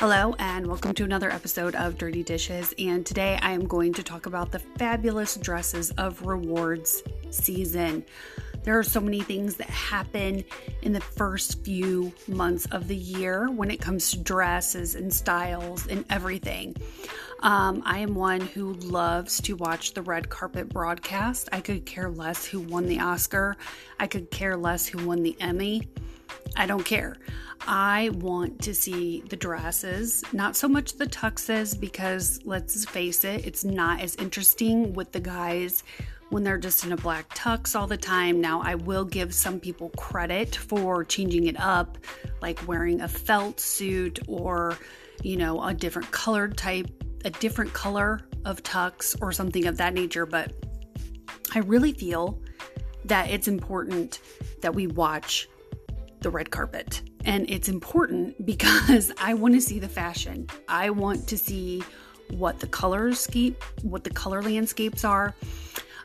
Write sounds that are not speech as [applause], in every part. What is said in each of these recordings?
Hello, and welcome to another episode of Dirty Dishes. And today I am going to talk about the fabulous dresses of rewards season. There are so many things that happen in the first few months of the year when it comes to dresses and styles and everything. Um, I am one who loves to watch the red carpet broadcast. I could care less who won the Oscar, I could care less who won the Emmy. I don't care. I want to see the dresses, not so much the tuxes, because let's face it, it's not as interesting with the guys when they're just in a black tux all the time. Now, I will give some people credit for changing it up, like wearing a felt suit or, you know, a different colored type, a different color of tux or something of that nature. But I really feel that it's important that we watch the red carpet. And it's important [laughs] because I want to see the fashion. I want to see what the colors scape, what the color landscapes are.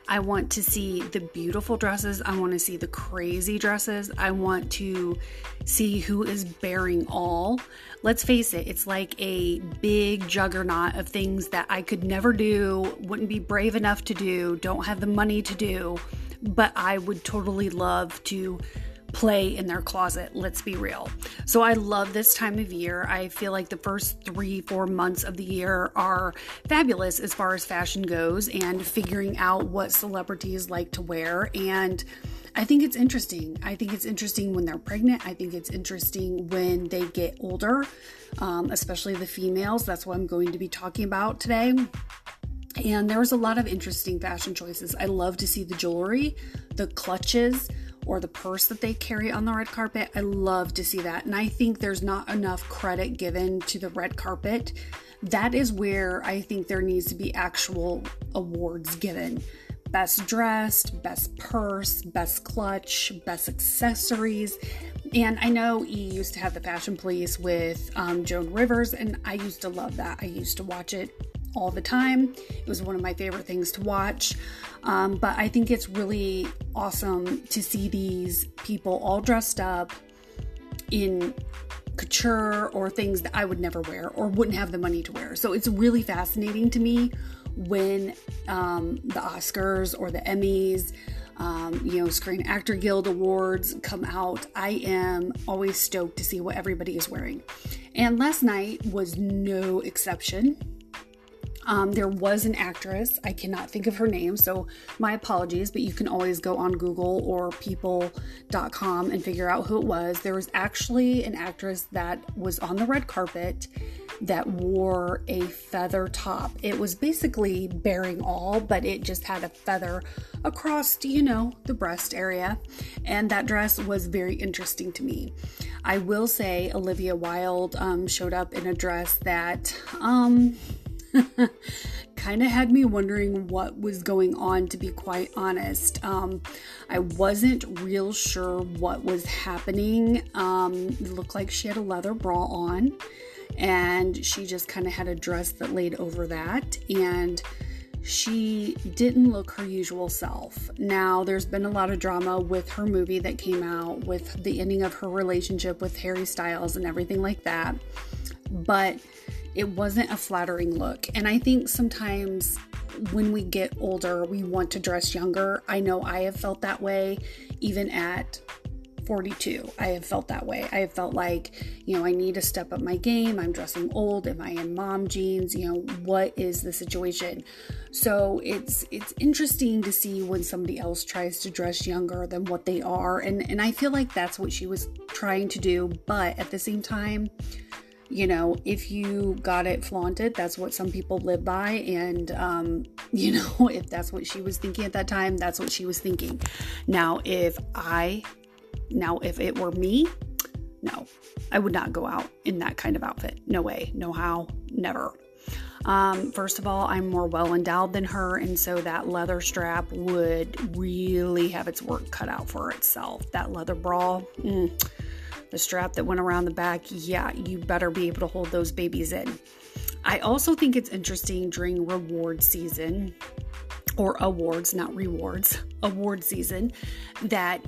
I want to see the beautiful dresses. I want to see the crazy dresses. I want to see who is bearing all. Let's face it, it's like a big juggernaut of things that I could never do, wouldn't be brave enough to do, don't have the money to do, but I would totally love to play in their closet, let's be real. So I love this time of year. I feel like the first three, four months of the year are fabulous as far as fashion goes and figuring out what celebrities like to wear. And I think it's interesting. I think it's interesting when they're pregnant. I think it's interesting when they get older, um, especially the females. That's what I'm going to be talking about today. And there was a lot of interesting fashion choices. I love to see the jewelry, the clutches, or the purse that they carry on the red carpet. I love to see that. And I think there's not enough credit given to the red carpet. That is where I think there needs to be actual awards given. Best dressed, best purse, best clutch, best accessories. And I know E used to have the fashion police with um, Joan Rivers, and I used to love that. I used to watch it all the time. It was one of my favorite things to watch. Um, but I think it's really awesome to see these people all dressed up in couture or things that I would never wear or wouldn't have the money to wear. So it's really fascinating to me when um, the Oscars or the Emmys, um, you know, Screen Actor Guild Awards come out. I am always stoked to see what everybody is wearing. And last night was no exception. Um, there was an actress, I cannot think of her name, so my apologies, but you can always go on Google or people.com and figure out who it was. There was actually an actress that was on the red carpet that wore a feather top. It was basically bearing all, but it just had a feather across, you know, the breast area. And that dress was very interesting to me. I will say Olivia Wilde um, showed up in a dress that, um, [laughs] kind of had me wondering what was going on, to be quite honest. Um, I wasn't real sure what was happening. Um, it looked like she had a leather bra on, and she just kind of had a dress that laid over that. And she didn't look her usual self. Now, there's been a lot of drama with her movie that came out, with the ending of her relationship with Harry Styles and everything like that. But it wasn't a flattering look. And I think sometimes when we get older, we want to dress younger. I know I have felt that way even at 42. I have felt that way. I have felt like, you know, I need to step up my game. I'm dressing old. Am I in mom jeans? You know, what is the situation? So it's it's interesting to see when somebody else tries to dress younger than what they are. And and I feel like that's what she was trying to do, but at the same time, you know, if you got it flaunted, that's what some people live by. And, um, [laughs] you know, if that's what she was thinking at that time, that's what she was thinking. Now, if I, now, if it were me, no, I would not go out in that kind of outfit. No way, no how, never. Um, first of all, I'm more well endowed than her, and so that leather strap would really have its work cut out for itself. That leather bra, mm, the strap that went around the back, yeah, you better be able to hold those babies in. I also think it's interesting during reward season or awards, not rewards, award season, that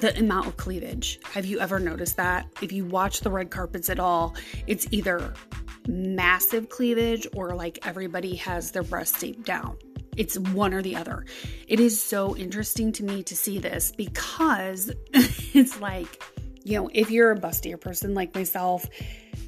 the amount of cleavage. Have you ever noticed that? If you watch the red carpets at all, it's either massive cleavage or like everybody has their breasts taped down. It's one or the other. It is so interesting to me to see this because [laughs] it's like, you know, if you're a bustier person like myself,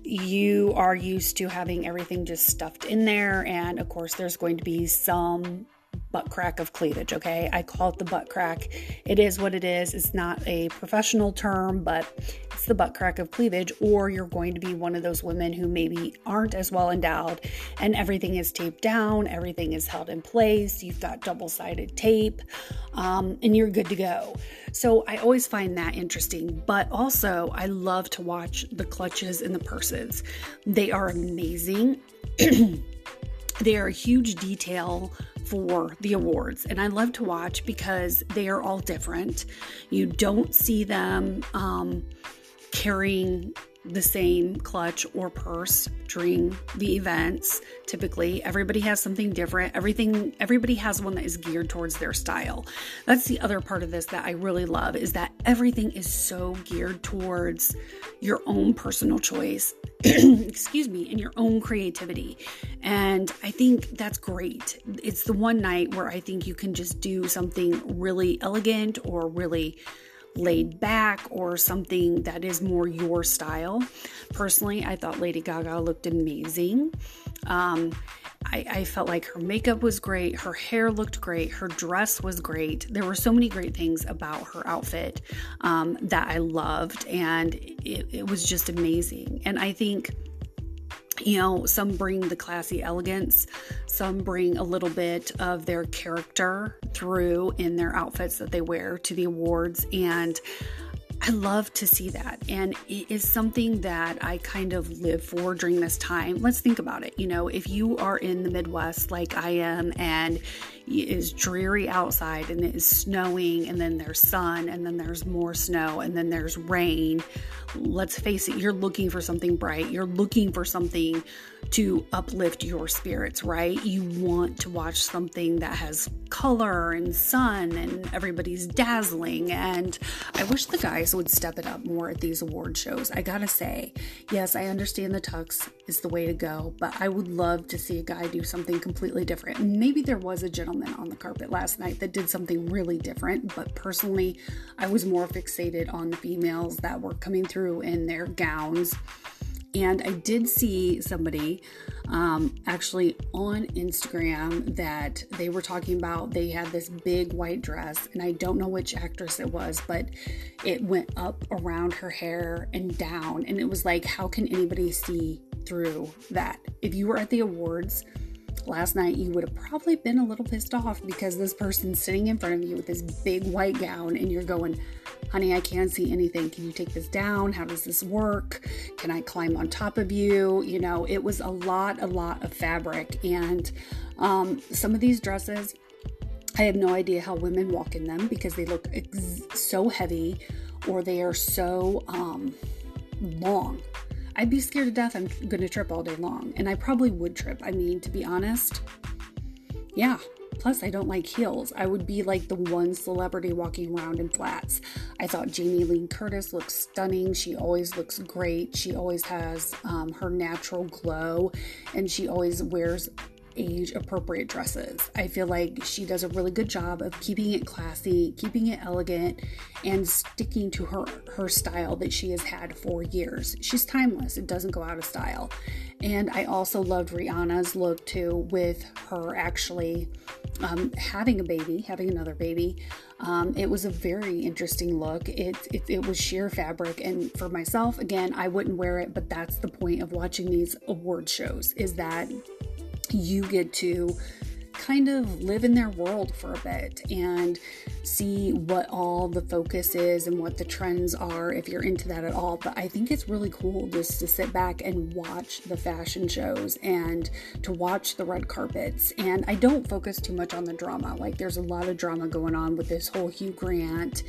you are used to having everything just stuffed in there. And of course, there's going to be some butt crack of cleavage, okay? I call it the butt crack. It is what it is. It's not a professional term, but it's the butt crack of cleavage, or you're going to be one of those women who maybe aren't as well endowed and everything is taped down, everything is held in place, you've got double sided tape, um, and you're good to go. So I always find that interesting, but also I love to watch the clutches and the purses. They are amazing. [clears throat] they are a huge detail for the awards. And I love to watch because they are all different. You don't see them um, carrying the same clutch or purse during the events. Typically everybody has something different. Everything everybody has one that is geared towards their style. That's the other part of this that i really love is that everything is so geared towards your own personal choice. [clears throat] Excuse me and your own creativity. And i think that's great. It's the one night where i think you can just do something really elegant or really laid back or something that is more your style. Personally, I thought Lady Gaga looked amazing. Um, I, I, felt like her makeup was great, her hair looked great, her dress was great. There were so many great things about her outfit um, that I loved, and it, it was just amazing. And I think you know, some bring the classy elegance, some bring a little bit of their character through in their outfits that they wear to the awards. And I love to see that. And it is something that I kind of live for during this time. Let's think about it. You know, if you are in the Midwest like I am and it is dreary outside and it is snowing and then there's sun and then there's more snow and then there's rain, let's face it, you're looking for something bright. You're looking for something to uplift your spirits, right? You want to watch something that has color and sun and everybody's dazzling. And I wish the guys would step it up more at these award shows. I gotta say, yes, I understand the tux is the way to go, but I would love to see a guy do something completely different. Maybe there was a gentleman on the carpet last night that did something really different, but personally, I was more fixated on the females that were coming through in their gowns and I did see somebody um, actually on Instagram that they were talking about. They had this big white dress, and I don't know which actress it was, but it went up around her hair and down. And it was like, how can anybody see through that? If you were at the awards, last night, you would have probably been a little pissed off because this person's sitting in front of you with this big white gown and you're going, honey, I can't see anything. Can you take this down? How does this work? Can I climb on top of you? You know, it was a lot, a lot of fabric. And um, some of these dresses, I have no idea how women walk in them because they look ex- so heavy or they are so um, long. I'd be scared to death I'm going to trip all day long. And I probably would trip. I mean, to be honest, yeah. Plus, I don't like heels. I would be like the one celebrity walking around in flats. I thought Jamie Lee Curtis looks stunning. She always looks great. She always has um, her natural glow, and she always wears age appropriate dresses. I feel like she does a really good job of keeping it classy, keeping it elegant, and sticking to her her style that she has had for years. She's timeless. It doesn't go out of style. And I also loved Rihanna's look too, with her actually um, having a baby, having another baby. Um, it was a very interesting look. It, it, it was sheer fabric, and for myself, again, I wouldn't wear it, but that's the point of watching these award shows is that you get to kind of live in their world for a bit and see what all the focus is and what the trends are if you're into that at all. But I think it's really cool just to sit back and watch the fashion shows and to watch the red carpets. And I don't focus too much on the drama. Like, there's a lot of drama going on with this whole Hugh Grant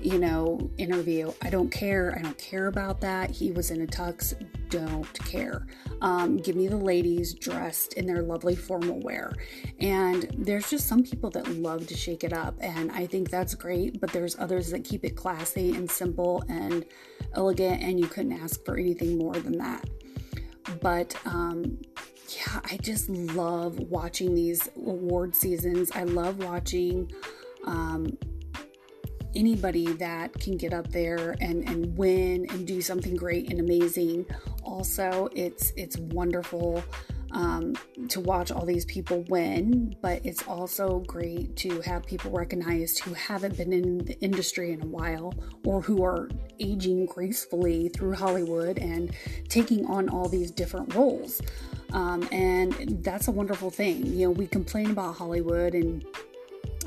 you know, interview. I don't care. I don't care about that. He was in a tux. Don't care. Um, give me the ladies dressed in their lovely formal wear. And there's just some people that love to shake it up, and I think that's great. But there's others that keep it classy and simple and elegant, and you couldn't ask for anything more than that. But um, yeah, I just love watching these award seasons. I love watching um, anybody that can get up there and, and win and do something great and amazing. Also, it's it's wonderful um, to watch all these people win, but it's also great to have people recognized who haven't been in the industry in a while or who are aging gracefully through Hollywood and taking on all these different roles. Um, and that's a wonderful thing. You know, we complain about Hollywood and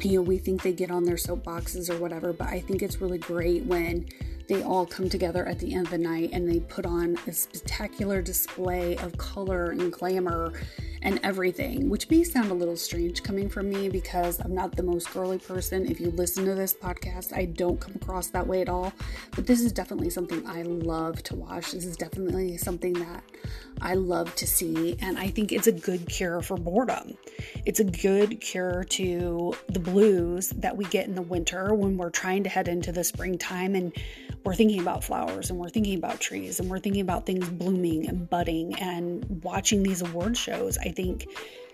you know, we think they get on their soapboxes or whatever, but I think it's really great when they all come together at the end of the night and they put on a spectacular display of color and glamour and everything, which may sound a little strange coming from me because I'm not the most girly person. If you listen to this podcast, I don't come across that way at all. But this is definitely something I love to watch. This is definitely something that I love to see. And I think it's a good cure for boredom. It's a good cure to the blues that we get in the winter when we're trying to head into the springtime and we're thinking about flowers and we're thinking about trees and we're thinking about things blooming and budding and watching these award shows. I think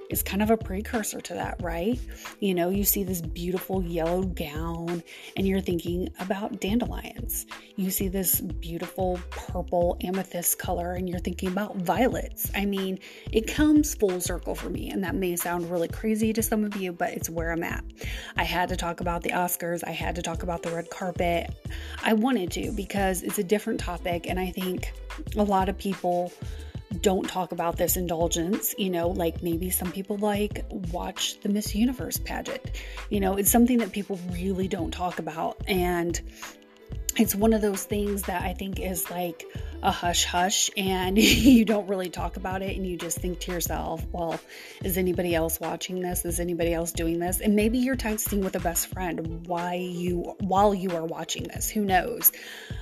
is kind of a precursor to that, right? You know, you see this beautiful yellow gown and you're thinking about dandelions. You see this beautiful purple amethyst color and you're thinking about violets. I mean, it comes full circle for me, and that may sound really crazy to some of you, but it's where I'm at. I had to talk about the Oscars, I had to talk about the red carpet. I wanted to because it's a different topic, and I think a lot of people don't talk about this indulgence. You know, like maybe some people like watch the Miss Universe pageant. You know, it's something that people really don't talk about. And it's one of those things that I think is like a hush hush and [laughs] you don't really talk about it and you just think to yourself, well, is anybody else watching this? Is anybody else doing this? And maybe you're texting with a best friend why you while you are watching this. Who knows?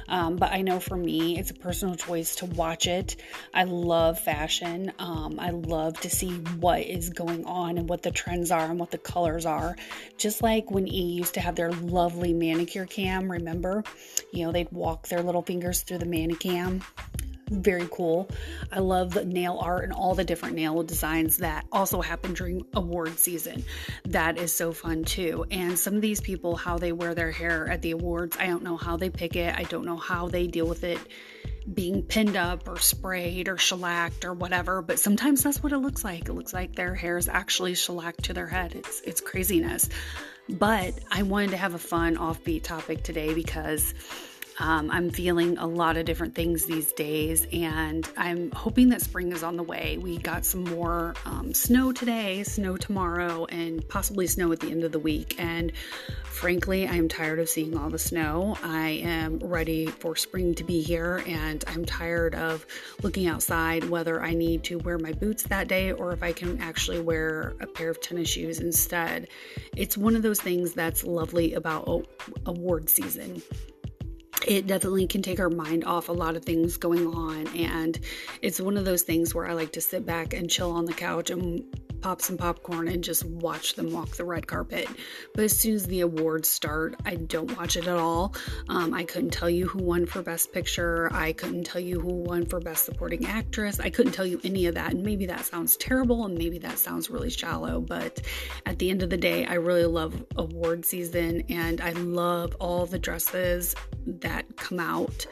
Um, but I know for me, it's a personal choice to watch it. I love fashion. Um, I love to see what is going on and what the trends are and what the colors are. Just like when E used to have their lovely manicure cam, remember? You know, they'd walk their little fingers through the manicam very cool. I love the nail art and all the different nail designs that also happen during award season. That is so fun too. And some of these people, how they wear their hair at the awards, I don't know how they pick it. I don't know how they deal with it being pinned up or sprayed or shellacked or whatever, but sometimes that's what it looks like. It looks like their hair is actually shellacked to their head. It's it's craziness. But I wanted to have a fun offbeat topic today because um, I'm feeling a lot of different things these days, and I'm hoping that spring is on the way. We got some more um, snow today, snow tomorrow, and possibly snow at the end of the week. And frankly, I'm tired of seeing all the snow. I am ready for spring to be here, and I'm tired of looking outside whether I need to wear my boots that day or if I can actually wear a pair of tennis shoes instead. It's one of those things that's lovely about award season it definitely can take our mind off a lot of things going on. And it's one of those things where I like to sit back and chill on the couch and pop some popcorn and just watch them walk the red carpet. But as soon as the awards start, I don't watch it at all. Um, I couldn't tell you who won for Best Picture. I couldn't tell you who won for Best Supporting Actress. I couldn't tell you any of that. And maybe that sounds terrible and maybe that sounds really shallow. But at the end of the day, I really love award season and I love all the dresses that come out.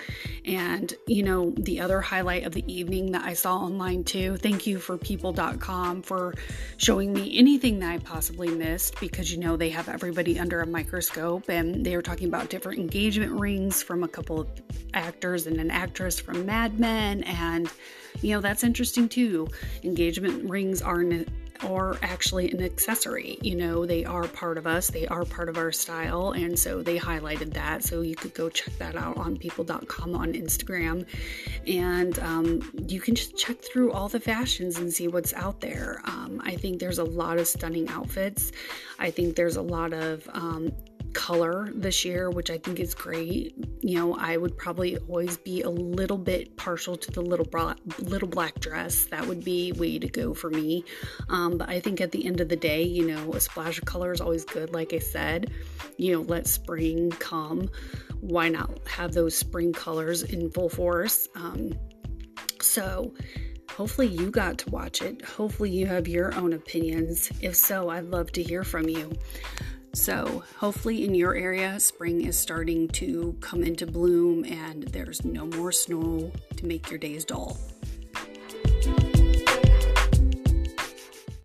And, you know, the other highlight of the evening that I saw online too, thank you for people.com for showing me anything that I possibly missed because you know they have everybody under a microscope and they were talking about different engagement rings from a couple of actors and an actress from Mad Men and you know that's interesting too. Engagement rings are are actually an accessory. You know, they are part of us, they are part of our style. And so they highlighted that. So you could go check that out on people.com on Instagram. And um, you can just check through all the fashions and see what's out there. Um, I think there's a lot of stunning outfits. I think there's a lot of um, color this year, which I think is great. You know, I would probably always be a little bit partial to the little black, little black dress. That would be way to go for me. Um, but I think at the end of the day, you know, a splash of color is always good. Like I said, you know, let spring come. Why not have those spring colors in full force? Um, so, Hopefully, you got to watch it. Hopefully, you have your own opinions. If so, I'd love to hear from you. So, hopefully, in your area, spring is starting to come into bloom and there's no more snow to make your days dull.